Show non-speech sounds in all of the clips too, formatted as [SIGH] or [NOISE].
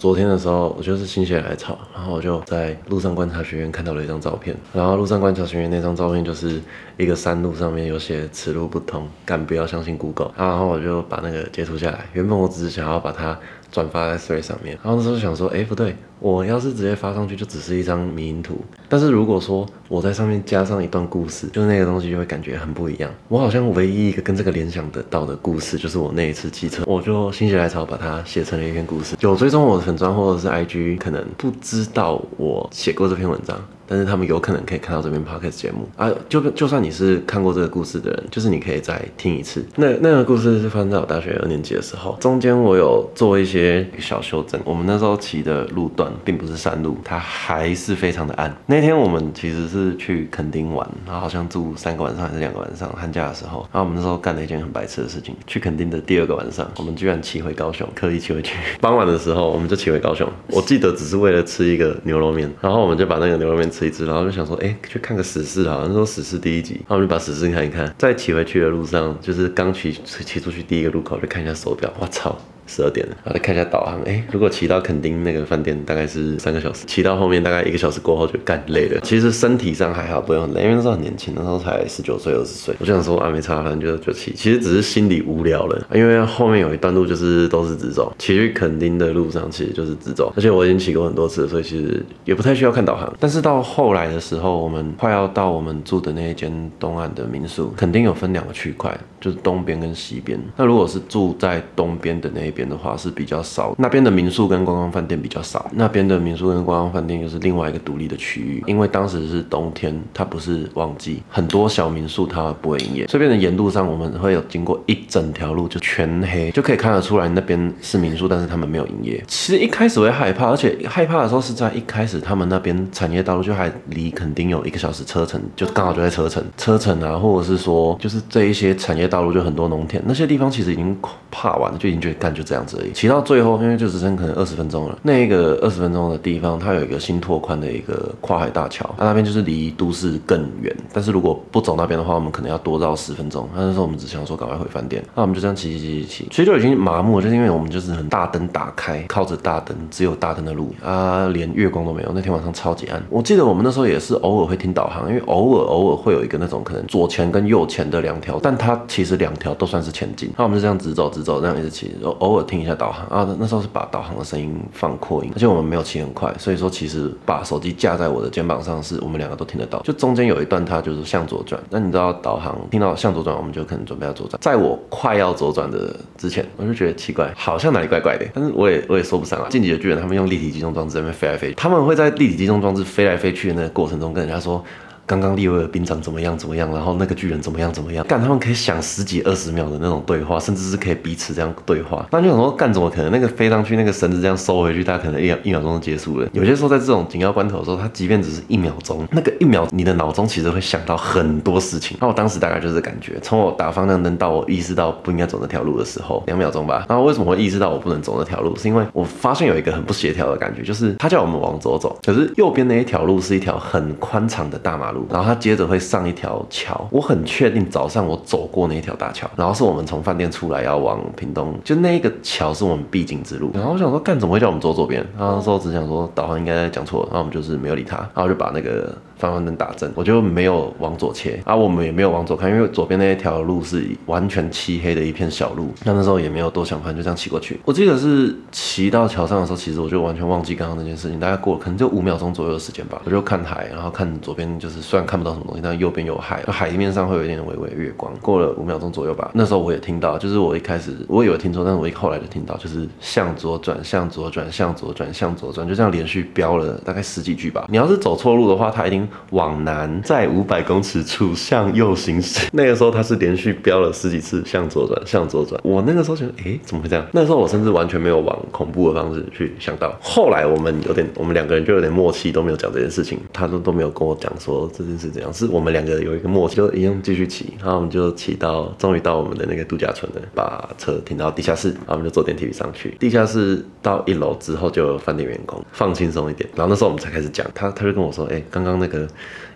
昨天的时候，我就是心血来潮，然后我就在路上观察学院看到了一张照片，然后路上观察学院那张照片就是一个山路上面有些“此路不通，但不要相信 Google”，然后我就把那个截图下来。原本我只是想要把它。转发在 Thread 上面，然后那时候想说，哎，不对，我要是直接发上去，就只是一张迷因图。但是如果说我在上面加上一段故事，就那个东西就会感觉很不一样。我好像唯一一个跟这个联想得到的故事，就是我那一次骑车，我就心血来潮把它写成了一篇故事。有追踪我的粉砖或者是 IG，可能不知道我写过这篇文章。但是他们有可能可以看到这边 podcast 节目啊，就就算你是看过这个故事的人，就是你可以再听一次。那那个故事是发生在我大学二年级的时候，中间我有做一些小修正。我们那时候骑的路段并不是山路，它还是非常的暗。那天我们其实是去垦丁玩，然后好像住三个晚上还是两个晚上，寒假的时候。然后我们那时候干了一件很白痴的事情，去垦丁的第二个晚上，我们居然骑回高雄，刻意骑回去。傍晚的时候，我们就骑回高雄。我记得只是为了吃一个牛肉面，然后我们就把那个牛肉面吃一吃，然后就想说。哎、去看个死侍啊！那时候死侍第一集，然后我们就把史诗看一看。在骑回去的路上，就是刚骑骑出去第一个路口，就看一下手表，我操！十二点了，然后再看一下导航，哎，如果骑到垦丁那个饭店大概是三个小时，骑到后面大概一个小时过后就干累了。其实身体上还好，不用很累，因为那时候很年轻，那时候才十九岁、二十岁。我就想说啊，没差，反正就就骑。其实只是心里无聊了，因为后面有一段路就是都是直走，骑去垦丁的路上其实就是直走，而且我已经骑过很多次了，所以其实也不太需要看导航。但是到后来的时候，我们快要到我们住的那一间东岸的民宿，垦丁有分两个区块，就是东边跟西边。那如果是住在东边的那一边的话，是比较少，那边的民宿跟观光饭店比较少，那边的民宿跟观光饭店又是另外一个独立的区域。因为当时是冬天，它不是旺季，很多小民宿它不会营业。这边的沿路上，我们会有经过一整条路就全黑，就可以看得出来那边是民宿，但是他们没有营业。其实一开始会害怕，而且害怕的时候是在一开始他们那边产业道路就还离垦丁有一个小时车程，就刚好就在车程，车程啊，或者是说就是这一些产业道路就很多农田，那些地方其实已经怕完了，就已经觉得干就这样子而已。骑到最后，因为就只剩可能二十分钟了。那一个二十分钟的地方，它有一个新拓宽的一个跨海大桥，它那边就是离都市更远。但是如果不走那边的话，我们可能要多绕十分钟。那时候我们只想说赶快回饭店，那我们就这样骑骑骑骑骑，其实就已经麻木了，就是因为我们就是很大灯打开，靠着大灯，只有大灯的路啊，连月光都没有。那天晚上超级暗。我记得我们那时候也是偶尔会听导航，因为偶尔偶尔会有一个那种可能左前跟右前的两条，但它其实两条都算是前进。那我们就这样直走直走，这样一直骑，偶偶尔听一下导航啊。那时候是把导航的声音放扩音，而且我们没有骑很快，所以说其实把手机架在我的肩膀上，是我们两个都听得到。就中间有一段，它就是向左转。那你知道导航听到向左转，我们就可能准备要左转。在我快要左转的之前，我就觉得奇怪，好像哪里怪怪的，但是我也我也说不上来。进击的巨人他们用立体机动装置在那边飞来飞去，他们会在立体机动装置飞来飞去的那个过程中跟人家说。刚刚利威尔兵长怎么样怎么样，然后那个巨人怎么样怎么样，干他们可以想十几二十秒的那种对话，甚至是可以彼此这样对话。那就想说干怎么可能？那个飞上去，那个绳子这样收回去，大家可能一秒一秒钟就结束了。有些时候在这种紧要关头的时候，他即便只是一秒钟，那个一秒，你的脑中其实会想到很多事情。那我当时大概就是感觉，从我打方向灯到我意识到不应该走那条路的时候，两秒钟吧。然后为什么会意识到我不能走那条路？是因为我发现有一个很不协调的感觉，就是他叫我们往左走，可是右边那一条路是一条很宽敞的大马路，然后他接着会。上一条桥，我很确定早上我走过那一条大桥，然后是我们从饭店出来要往屏东，就那个桥是我们必经之路。然后我想说，干怎么会叫我们走左边？然后那时候只想说导航应该讲错了，然后我们就是没有理他，然后就把那个。方向灯打正，我就没有往左切，啊，我们也没有往左看，因为左边那一条路是完全漆黑的一片小路，那那时候也没有多想，反正就这样骑过去。我记得是骑到桥上的时候，其实我就完全忘记刚刚那件事情，大概过了可能就五秒钟左右的时间吧。我就看海，然后看左边，就是虽然看不到什么东西，但右边有海，海面上会有一点微微月光。过了五秒钟左右吧，那时候我也听到，就是我一开始我以为听错，但是我一后来就听到，就是向左转，向左转，向左转，向左转，就这样连续飙了大概十几句吧。你要是走错路的话，它一定往南。在五百公尺处向右行驶。那个时候他是连续飙了十几次向左转，向左转。我那个时候觉得，哎，怎么会这样？那时候我甚至完全没有往恐怖的方式去想到。后来我们有点，我们两个人就有点默契，都没有讲这件事情。他都都没有跟我讲说这件事怎样，是我们两个有一个默契，就一样继续骑，然后我们就骑到终于到我们的那个度假村了，把车停到地下室，然后我们就坐电梯上去。地下室到一楼之后就有饭店员工，放轻松一点。然后那时候我们才开始讲，他他就跟我说，哎、刚刚那个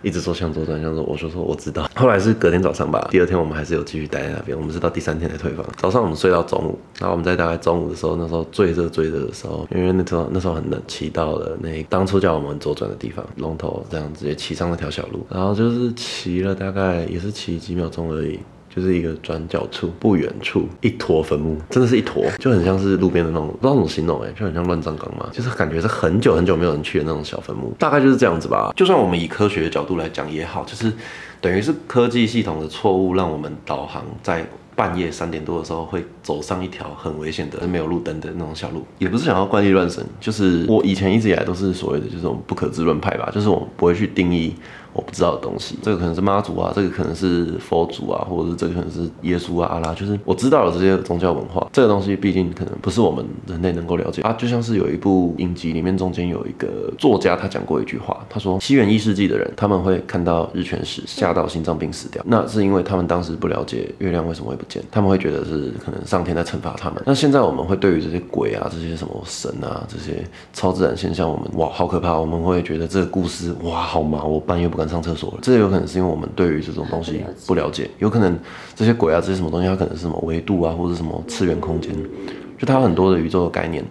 一直说向左转向左，我就说我知道。后来是隔天早上吧，第二天我们还是有继续待在那边，我们是到第三天才退房。早上我们睡到中午，然后我们在大概中午的时候，那时候最热最热的时候，因为那时候那时候很冷，骑到了那当初叫我们左转的地方，龙头这样直接骑上那条小路，然后就是骑了大概也是骑几秒钟而已。就是一个转角处，不远处一坨坟墓，真的是一坨，就很像是路边的那种，不知道怎么形容哎，就很像乱葬岗嘛，就是感觉是很久很久没有人去的那种小坟墓，大概就是这样子吧。就算我们以科学的角度来讲也好，就是等于是科技系统的错误，让我们导航在半夜三点多的时候会走上一条很危险的没有路灯的那种小路，也不是想要怪力乱神，就是我以前一直以来都是所谓的就是我们不可知论派吧，就是我们不会去定义。我不知道的东西，这个可能是妈祖啊，这个可能是佛祖啊，或者是这个可能是耶稣啊、阿拉，就是我知道了这些宗教文化，这个东西毕竟可能不是我们人类能够了解啊。就像是有一部影集里面中间有一个作家，他讲过一句话，他说西元一世纪的人他们会看到日全食，吓到心脏病死掉，那是因为他们当时不了解月亮为什么会不见，他们会觉得是可能上天在惩罚他们。那现在我们会对于这些鬼啊、这些什么神啊、这些超自然现象，我们哇好可怕，我们会觉得这个故事哇好麻，我半夜不敢上厕所了。这有可能是因为我们对于这种东西不了解，有可能这些鬼啊，这些什么东西，它可能是什么维度啊，或者什么次元空间，就它有很多的宇宙的概念，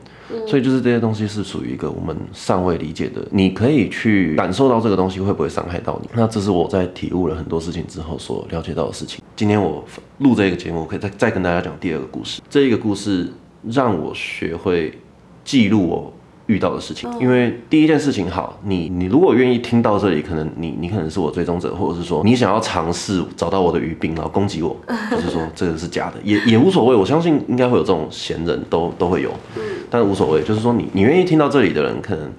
所以就是这些东西是属于一个我们尚未理解的。你可以去感受到这个东西会不会伤害到你？那这是我在体悟了很多事情之后所了解到的事情。今天我录这个节目，我可以再再跟大家讲第二个故事。这一个故事让我学会记录我。遇到的事情，因为第一件事情好，你你如果愿意听到这里，可能你你可能是我追踪者，或者是说你想要尝试找到我的语病，然后攻击我，[LAUGHS] 就是说这个是假的，也也无所谓。我相信应该会有这种闲人都都会有，但无所谓。就是说你你愿意听到这里的人，可能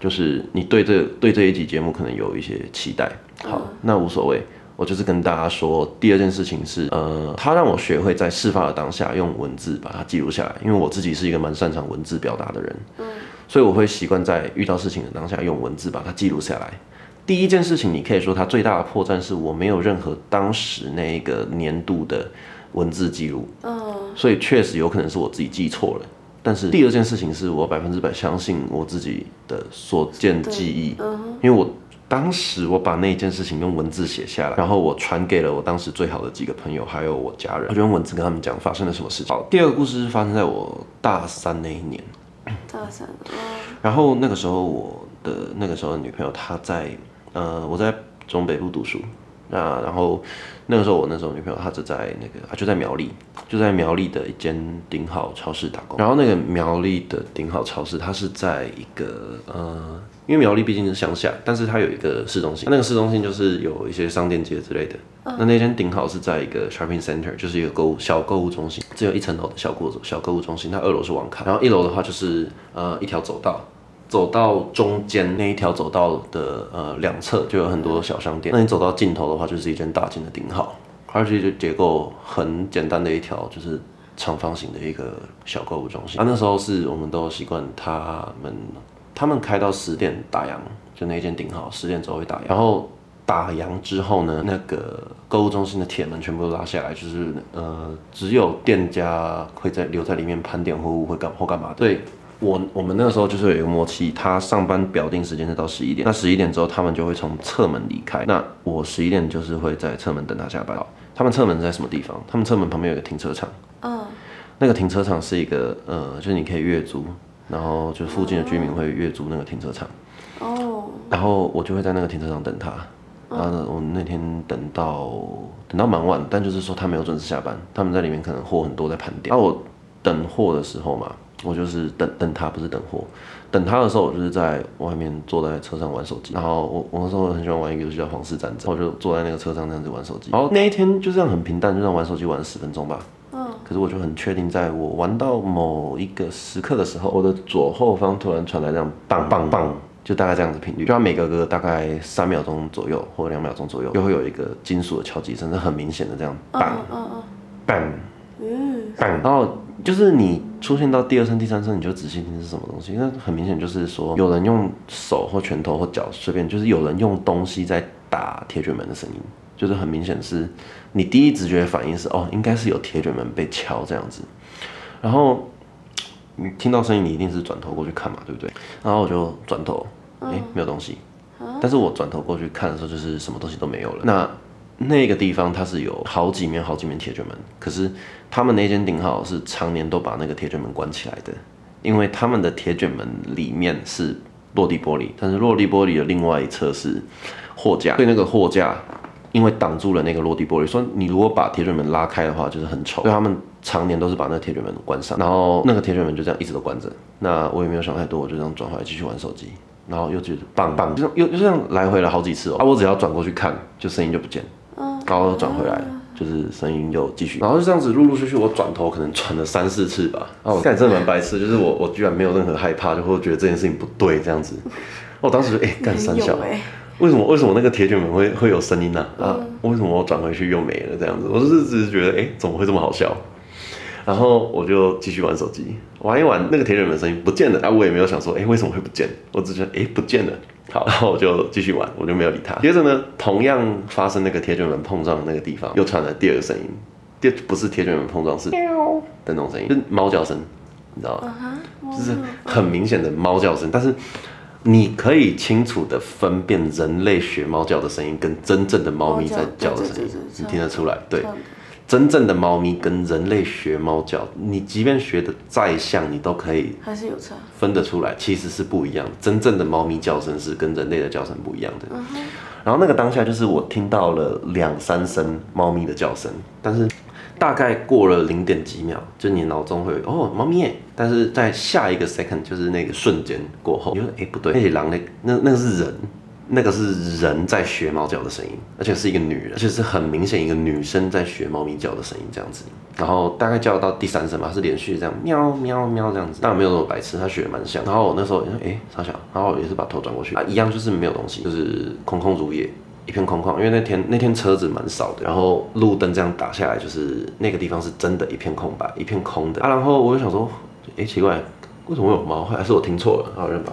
就是你对这对这一集节目可能有一些期待。好，那无所谓。我就是跟大家说，第二件事情是，呃，他让我学会在事发的当下用文字把它记录下来，因为我自己是一个蛮擅长文字表达的人。所以我会习惯在遇到事情的当下用文字把它记录下来。第一件事情，你可以说它最大的破绽是我没有任何当时那个年度的文字记录。嗯。所以确实有可能是我自己记错了。但是第二件事情是我百分之百相信我自己的所见记忆。嗯。因为我当时我把那件事情用文字写下来，然后我传给了我当时最好的几个朋友，还有我家人，我就用文字跟他们讲发生了什么事情。好，第二个故事是发生在我大三那一年。大三，然后那个时候我的那个时候的女朋友她在，呃，我在中北部读书，那然后那个时候我那时候女朋友她就在那个啊就在苗栗，就在苗栗的一间顶好超市打工，然后那个苗栗的顶好超市它是在一个呃。因为苗栗毕竟是乡下，但是它有一个市中心，那个市中心就是有一些商店街之类的。Uh. 那那间顶好是在一个 shopping center，就是一个购物小购物中心，只有一层楼的小购小购物中心。它二楼是网咖，然后一楼的话就是呃一条走道，走到中间那一条走道的呃两侧就有很多小商店。那你走到尽头的话，就是一间大间的顶好，而且就结构很简单的一条就是长方形的一个小购物中心。啊，那时候是我们都习惯他们。他们开到十点打烊，就那间顶好，十点之后会打烊。然后打烊之后呢，那个购物中心的铁门全部都拉下来，就是呃，只有店家会在留在里面盘点货物，会干或干嘛的。对，我我们那个时候就是有一个默契，他上班表定时间是到十一点，那十一点之后他们就会从侧门离开。那我十一点就是会在侧门等他下班。他们侧门在什么地方？他们侧门旁边有个停车场。嗯。那个停车场是一个呃，就是你可以月租。然后就附近的居民会月租那个停车场，哦，然后我就会在那个停车场等他。然后呢，我那天等到等到蛮晚，但就是说他没有准时下班，他们在里面可能货很多在盘点。然后我等货的时候嘛，我就是等等他，不是等货。等他的时候，我就是在外面坐在车上玩手机。然后我我那时候很喜欢玩一个游戏叫《皇室战争》，我就坐在那个车上这样子玩手机。然后那一天就这样很平淡，就这样玩手机玩了十分钟吧。可是我就很确定，在我玩到某一个时刻的时候，我的左后方突然传来这样棒棒棒，就大概这样子频率，就它每隔个大概三秒钟左右或者两秒钟左右，就会有一个金属的敲击声，是很明显的这样棒棒嗯。棒，然后就是你出现到第二声、第三声，你就仔细听是什么东西，那很明显就是说有人用手或拳头或脚随便，就是有人用东西在打铁卷门的声音，就是很明显是，你第一直觉反应是哦，应该是有铁卷门被敲这样子，然后你听到声音，你一定是转头过去看嘛，对不对？然后我就转头，哎，没有东西，但是我转头过去看的时候，就是什么东西都没有了。那那个地方它是有好几面好几面铁卷门，可是他们那间顶好是常年都把那个铁卷门关起来的，因为他们的铁卷门里面是落地玻璃，但是落地玻璃的另外一侧是货架，所以那个货架因为挡住了那个落地玻璃，所以你如果把铁卷门拉开的话，就是很丑。所以他们常年都是把那个铁卷门关上，然后那个铁卷门就这样一直都关着。那我也没有想太多，我就这样转回来继续玩手机，然后又觉得棒棒，就又又这样来回了好几次哦。啊，我只要转过去看，就声音就不见。然后转回来，就是声音又继续，然后就这样子陆陆续续，我转头可能转了三四次吧。啊，我感觉真的蛮白痴，就是我我居然没有任何害怕，就会觉得这件事情不对这样子。我当时就哎干三小，为什么为什么那个铁卷门会会有声音呢？啊，为什么我转回去又没了这样子？我就是只是觉得哎怎么会这么好笑？然后我就继续玩手机，玩一玩那个铁卷门声音不见了啊，我也没有想说哎为什么会不见，我只觉得哎不见了。好，然后我就继续玩，我就没有理他。接着呢，同样发生那个铁卷门碰撞的那个地方，又传来第二个声音，第不是铁卷门碰撞，是的那种声音，就是猫叫声，你知道吗？Uh huh. 就是很明显的猫叫声，但是你可以清楚的分辨人类学猫叫的声音跟真正的猫咪在叫的声音，你听得出来？对。真正的猫咪跟人类学猫叫，你即便学的再像，你都可以还是有差，分得出来，其实是不一样。真正的猫咪叫声是跟人类的叫声不一样的。嗯、然后那个当下就是我听到了两三声猫咪的叫声，但是大概过了零点几秒，就你脑中会有哦猫咪耶，但是在下一个 second 就是那个瞬间过后，你说哎不对，那些狼类那那个是人。那个是人在学猫叫的声音，而且是一个女人，而且是很明显一个女生在学猫咪叫的声音这样子。然后大概叫到第三声吧，是连续这样喵喵喵这样子，但我没有那么白痴，他学的蛮像。然后我那时候哎，超小，然后也是把头转过去啊，一样就是没有东西，就是空空如也，一片空旷。因为那天那天车子蛮少的，然后路灯这样打下来，就是那个地方是真的一片空白，一片空的啊。然后我就想说，哎，奇怪，为什么会有猫？还是我听错了？然后我就把。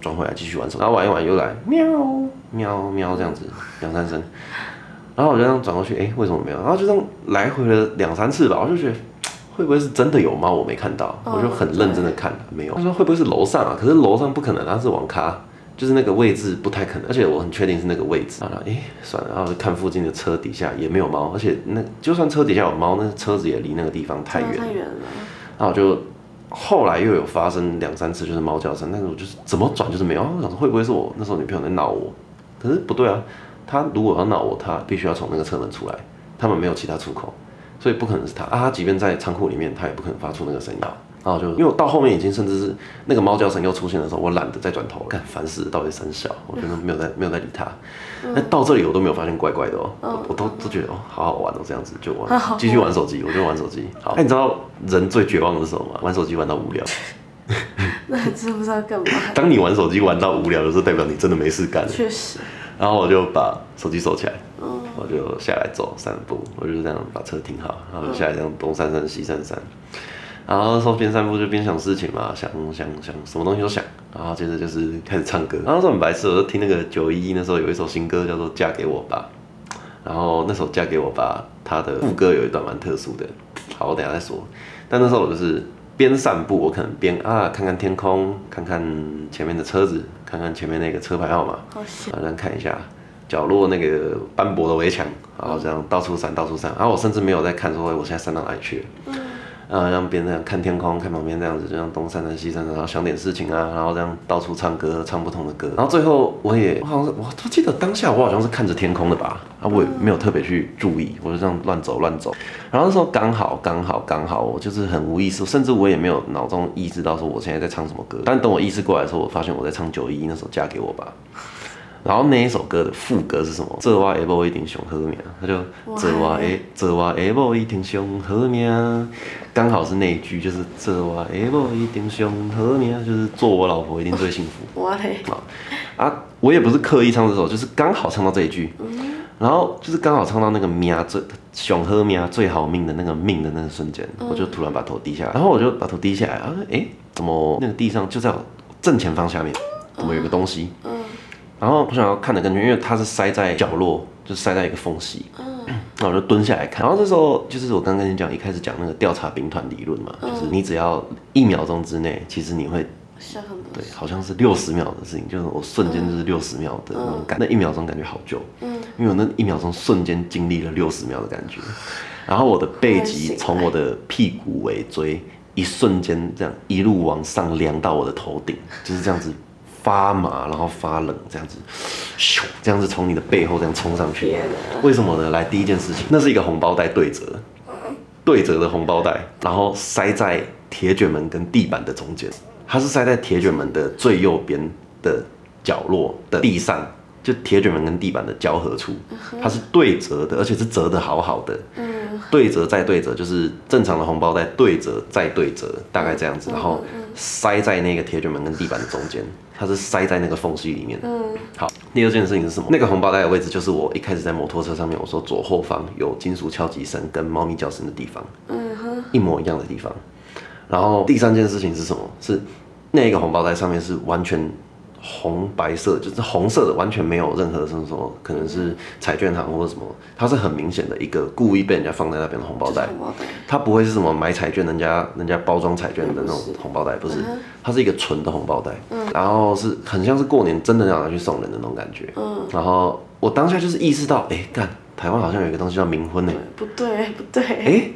转回来继续玩手，然后玩一玩又来喵喵喵这样子两三声，然后我就这样转过去，哎，为什么没有？然后就这样来回了两三次吧，我就觉得会不会是真的有猫我没看到？我就很认真的看，没有。他说会不会是楼上啊？可是楼上不可能，他是网咖，就是那个位置不太可能，而且我很确定是那个位置。啊，哎，算了，然后看附近的车底下也没有猫，而且那就算车底下有猫，那车子也离那个地方太远太远了。然后我就。后来又有发生两三次，就是猫叫声，但是我就是怎么转就是没有。我想说会不会是我那时候女朋友在闹我？可是不对啊，她如果要闹我，她必须要从那个车门出来，他们没有其他出口，所以不可能是她啊。她即便在仓库里面，她也不可能发出那个声音。然后就因为我到后面已经甚至是那个猫叫声又出现的时候，我懒得再转头了，看烦死，到底三小，我觉得没有在没有在理他。那、嗯、到这里我都没有发现怪怪的哦，嗯、我都都觉得哦好好玩哦，这样子就玩，继续玩手机，我就玩手机。好，那你知道人最绝望的是什么吗？玩手机玩到无聊。[LAUGHS] 那你知不知道干嘛？当你玩手机玩到无聊的时候，代表你真的没事干。确实。然后我就把手机收起来，嗯、我就下来走散步，我就这样把车停好，然后下来这样东散散西闪闪。然后说边散步就边想事情嘛，想想想什么东西都想，然后接着就是开始唱歌。然后说很白痴，我就听那个九一一那时候有一首新歌叫做《嫁给我吧》，然后那首《嫁给我吧》它的副歌有一段蛮特殊的，好，我等下再说。但那时候我就是边散步，我可能边啊看看天空，看看前面的车子，看看前面那个车牌号码，好像看一下角落那个斑驳的围墙，然后这样到处闪到处闪，然后我甚至没有在看说我现在闪到哪里去了。嗯啊让别人看天空，看旁边这样子，就像东闪闪西闪闪，然后想点事情啊，然后这样到处唱歌，唱不同的歌。然后最后我也，我好像是，我我记得当下我好像是看着天空的吧，啊，我也没有特别去注意，我就这样乱走乱走。然后那时候刚好刚好刚好，我就是很无意识，甚至我也没有脑中意识到说我现在在唱什么歌。但等我意识过来的时候，我发现我在唱九一一那首《嫁给我吧》。然后那一首歌的副歌是什么？这哇 A 不一定上好命，他就这哇 A 这哇 A 不一定上好命，刚好是那一句，就是这哇 A 不一定上好命，就是做我老婆一定最幸福。哇。嘞！啊，我也不是刻意唱这首，就是刚好唱到这一句，然后就是刚好唱到那个命最上好命最好命的那个命的那个瞬间，我就突然把头低下来，然后我就把头低下来啊，哎，怎么那个地上就在我正前方下面，怎么有个东西？然后我想要看的更近，因为它是塞在角落，就塞在一个缝隙。嗯，那我就蹲下来看。然后这时候就是我刚刚跟你讲，一开始讲那个调查兵团理论嘛，嗯、就是你只要一秒钟之内，其实你会。对，好像是六十秒的事情，就是我瞬间就是六十秒的那种感，嗯、那一秒钟感觉好久，嗯，因为我那一秒钟瞬间经历了六十秒的感觉，然后我的背脊从我的屁股尾椎一瞬间这样一路往上量到我的头顶，就是这样子发麻，然后发冷，这样子，咻，这样子从你的背后这样冲上去，为什么呢？来，第一件事情，那是一个红包袋对折，对折的红包袋，然后塞在铁卷门跟地板的中间。它是塞在铁卷门的最右边的角落的地上，就铁卷门跟地板的交合处，它是对折的，而且是折的好好的。嗯，对折再对折，就是正常的红包袋对折再对折，大概这样子，然后塞在那个铁卷门跟地板的中间，它是塞在那个缝隙里面。嗯，好，第二件事情是什么？那个红包袋的位置就是我一开始在摩托车上面我说左后方有金属敲击声跟猫咪叫声的地方，嗯哼，一模一样的地方。然后第三件事情是什么？是那个红包袋上面是完全红白色，就是红色的，完全没有任何什么什么，可能是彩券行或者什么，它是很明显的一个故意被人家放在那边的红包袋。它不会是什么买彩券，人家人家包装彩券的那种红包袋，不是，它是一个纯的红包袋。嗯。然后是很像是过年真的要拿去送人的那种感觉。嗯。然后我当下就是意识到，哎，干，台湾好像有一个东西叫冥婚呢。不对，不对。哎，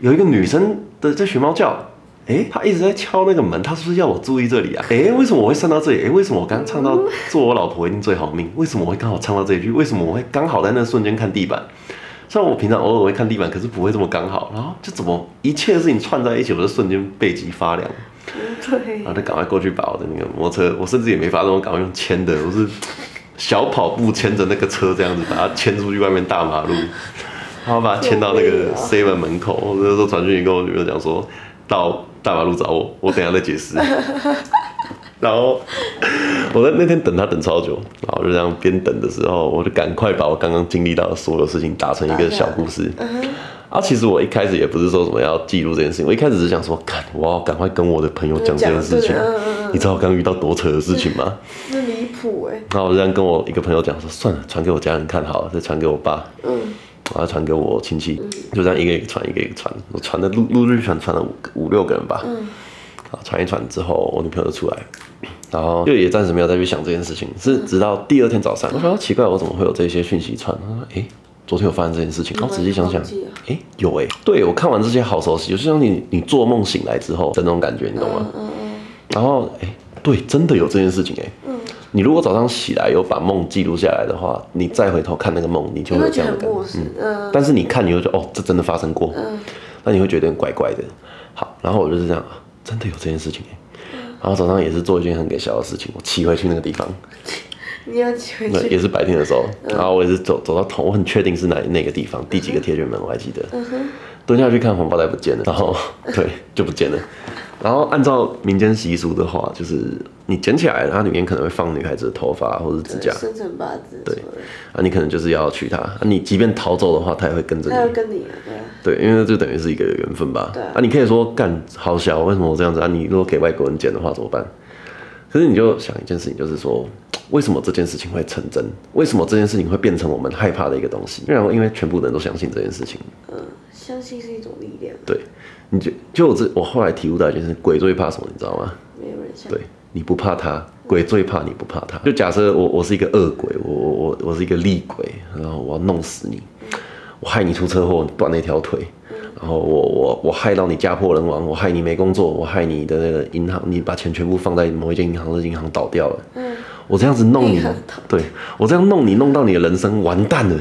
有一个女生的在学猫叫。哎，他一直在敲那个门，他是不是要我注意这里啊？[LAUGHS] 哎，为什么我会上到这里？哎，为什么我刚唱到做我老婆一定最好命？为什么我会刚好唱到这一句？为什么我会刚好在那瞬间看地板？虽然我平常偶尔会看地板，可是不会这么刚好。然后就怎么一切的事情串在一起，我就瞬间背脊发凉。对，然后就赶快过去把我的那个摩托车，我甚至也没发动，我赶快用牵的，我是小跑步牵着那个车这样子把它牵出去外面大马路，[LAUGHS] 然后把它牵到那个 seven 门口。我那时候传讯息跟我女朋友讲说到。大马路找我，我等下再解释。[LAUGHS] 然后 [LAUGHS] 我在那天等他等超久，然后就这样边等的时候，我就赶快把我刚刚经历到的所有事情打成一个小故事。啊，其实我一开始也不是说什么要记录这件事情，我一开始是想说，看，我要赶快跟我的朋友讲这件事情。你知道我刚遇到多扯的事情吗？那离谱哎！然后我就这样跟我一个朋友讲说，算了，传给我家人看好了，再传给我爸。嗯。把它传给我亲戚，就这样一个一个传，一个一个传，我传的陆陆续续传传了五五六个人吧。嗯，啊，传一传之后，我女朋友就出来，然后就也暂时没有再去想这件事情，是直到第二天早上，我说奇怪，我怎么会有这些讯息传？他说，哎，昨天有发生这件事情，然后仔细想想，哎，有哎，对我看完这些好熟悉，就像你你做梦醒来之后的那种感觉，你懂吗？嗯嗯。然后，哎，对，真的有这件事情哎。你如果早上起来有把梦记录下来的话，你再回头看那个梦，你就会有这样的感觉。嗯，但是你看，你会觉得哦，这真的发生过。嗯，那你会觉得很怪怪的。好，然后我就是这样，真的有这件事情。然后早上也是做一件很给笑的事情，我骑回去那个地方。你要骑回去？也是白天的时候，然后我也是走走到头，我很确定是哪那个地方，第几个铁卷门我还记得。嗯哼。蹲下去看红包袋不见了，然后对，就不见了。然后按照民间习俗的话，就是你捡起来，它里面可能会放女孩子的头发或者指甲，生辰八字。对，啊，你可能就是要娶她，啊，你即便逃走的话，她也会跟着你。她要跟你，对。对，因为这等于是一个缘分吧。对。啊，你可以说干好小，为什么我这样子啊？你如果给外国人捡的话怎么办？可是你就想一件事情，就是说，为什么这件事情会成真？为什么这件事情会变成我们害怕的一个东西？因为因为全部人都相信这件事情。嗯，相信是一种力量。对。你就就我这我后来体悟到一件事，鬼最怕什么，你知道吗？没有人想。对，你不怕他，鬼最怕你不怕他。就假设我我是一个恶鬼，我我我我是一个厉鬼，然后我要弄死你，我害你出车祸，断了一条腿，然后我我我害到你家破人亡，我害你没工作，我害你的那个银行，你把钱全部放在某一间银行，这银行倒掉了。嗯。我这样子弄你，对，我这样弄你，弄到你的人生完蛋了。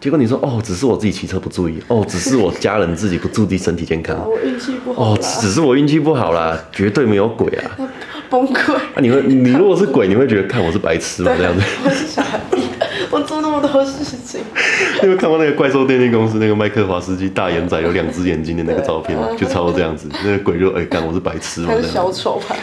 结果你说哦，只是我自己骑车不注意哦，只是我家人自己不注意身体健康，我 [LAUGHS] 运气不好哦，只是我运气不好啦，绝对没有鬼啊，[LAUGHS] 崩溃。啊，你会你如果是鬼，你会觉得看我是白痴吗？这样子，我是傻逼，我做那么多事情。[LAUGHS] 你有看过那个怪兽电力公司那个麦克华斯基大眼仔有两只眼睛的那个照片吗？就差不多这样子，那个鬼就哎干我是白痴吗？小丑吧。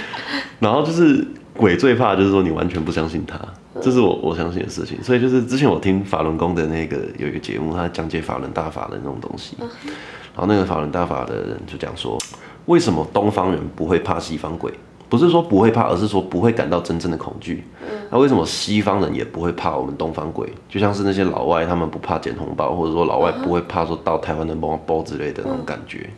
然后就是鬼最怕就是说你完全不相信他。这是我我相信的事情，所以就是之前我听法轮功的那个有一个节目，他讲解法轮大法的那种东西，然后那个法轮大法的人就讲说，为什么东方人不会怕西方鬼，不是说不会怕，而是说不会感到真正的恐惧。那为什么西方人也不会怕我们东方鬼？就像是那些老外，他们不怕捡红包，或者说老外不会怕说到台湾的包包之类的那种感觉。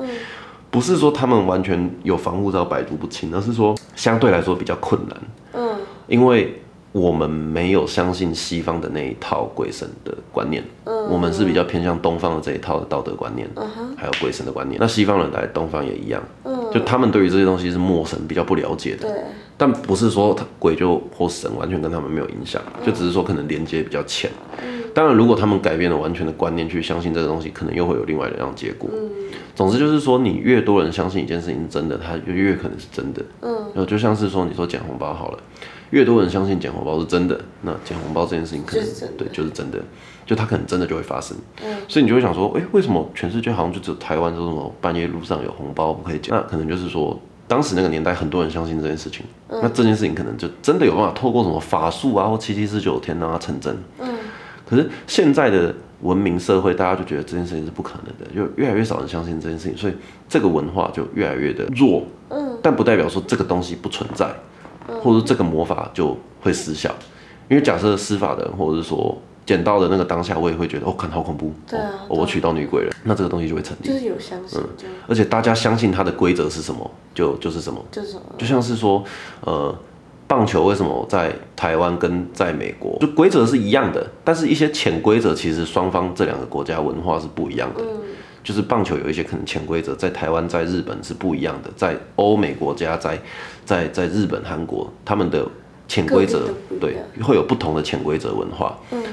不是说他们完全有防护罩百毒不侵，而是说相对来说比较困难。嗯，因为我们没有相信西方的那一套鬼神的观念，嗯，我们是比较偏向东方的这一套的道德观念，嗯哼，还有鬼神的观念。那西方人来东方也一样，嗯，就他们对于这些东西是陌生，比较不了解的。对，但不是说他鬼就或神完全跟他们没有影响，就只是说可能连接比较浅。嗯，当然，如果他们改变了完全的观念去相信这个东西，可能又会有另外的一样结果。嗯。总之就是说，你越多人相信一件事情是真的，它就越可能是真的。嗯，就像是说，你说捡红包好了，越多人相信捡红包是真的，那捡红包这件事情可能对就是真的，就它可能真的就会发生。嗯，所以你就会想说，哎，为什么全世界好像就只有台湾说什么半夜路上有红包不可以捡？那可能就是说，当时那个年代很多人相信这件事情，那这件事情可能就真的有办法透过什么法术啊或七七四九天让它成真。嗯，可是现在的。文明社会，大家就觉得这件事情是不可能的，就越来越少人相信这件事情，所以这个文化就越来越的弱。嗯，但不代表说这个东西不存在，或者说这个魔法就会失效。因为假设施法的人，或者是说捡到的那个当下，我也会觉得哦，看好恐怖。对啊，我娶到女鬼了，那这个东西就会成立。就是有相信，嗯，而且大家相信它的规则是什么，就就是什么，就是什么，就像是说，呃。棒球为什么在台湾跟在美国就规则是一样的，但是一些潜规则其实双方这两个国家文化是不一样的。嗯，就是棒球有一些可能潜规则在台湾在日本是不一样的，在欧美国家在在在日本韩国他们的潜规则对会有不同的潜规则文化。嗯，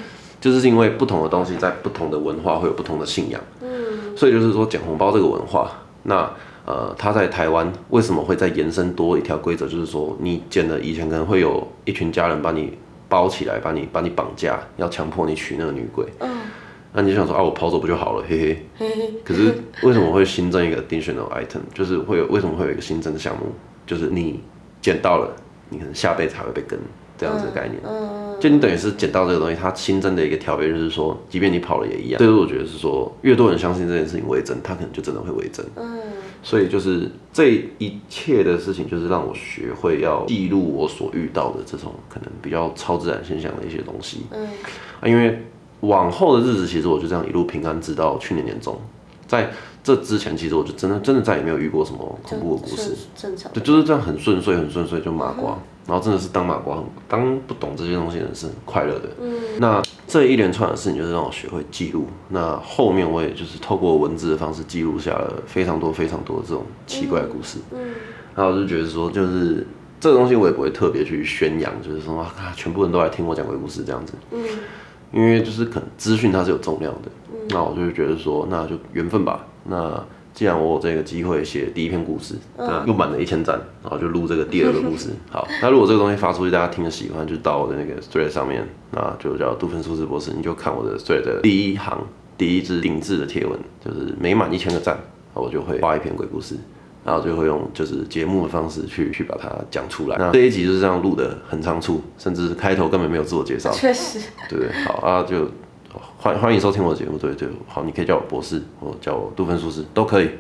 就是因为不同的东西在不同的文化会有不同的信仰。嗯，所以就是说捡红包这个文化那。呃，他在台湾为什么会再延伸多一条规则？就是说，你捡了以前可能会有一群家人把你包起来，把你把你绑架，要强迫你娶那个女鬼。嗯。那你就想说啊，我跑走不就好了？嘿嘿。嘿嘿。可是为什么会新增一个 additional item？就是会有为什么会有一个新增的项目？就是你捡到了，你可能下辈子还会被跟这样子的概念。嗯。就你等于是捡到这个东西，它新增的一个条约就是说，即便你跑了也一样。所以我觉得是说，越多人相信这件事情为真，它可能就真的会为真。嗯。所以就是这一切的事情，就是让我学会要记录我所遇到的这种可能比较超自然现象的一些东西。嗯，因为往后的日子，其实我就这样一路平安，直到去年年中。在这之前，其实我就真的真的再也没有遇过什么恐怖的故事。正常。对，就是这样很顺遂，很顺遂就麻瓜。然后真的是当麻瓜，当不懂这些东西的人是很快乐的。嗯，那这一连串的事情就是让我学会记录。那后面我也就是透过文字的方式记录下了非常多非常多的这种奇怪的故事。嗯，然后我就觉得说，就是这个东西我也不会特别去宣扬，就是说啊，全部人都来听我讲鬼故事这样子。嗯，因为就是可能资讯它是有重量的。嗯，那我就觉得说，那就缘分吧。那。既然我有这个机会写第一篇故事，那又满了一千赞，然后就录这个第二个故事。[LAUGHS] 好，那如果这个东西发出去，大家听了喜欢，就到我的那个 thread 上面，那就叫杜芬舒斯博士，你就看我的 thread 的第一行第一支顶置的贴文，就是每满一千个赞，我就会发一篇鬼故事，然后就会用就是节目的方式去去把它讲出来。那这一集就是这样录的，很仓促，甚至开头根本没有自我介绍。确实，对对？好啊，就。欢欢迎收听我的节目，对对，好，你可以叫我博士，或叫我杜芬术士，都可以。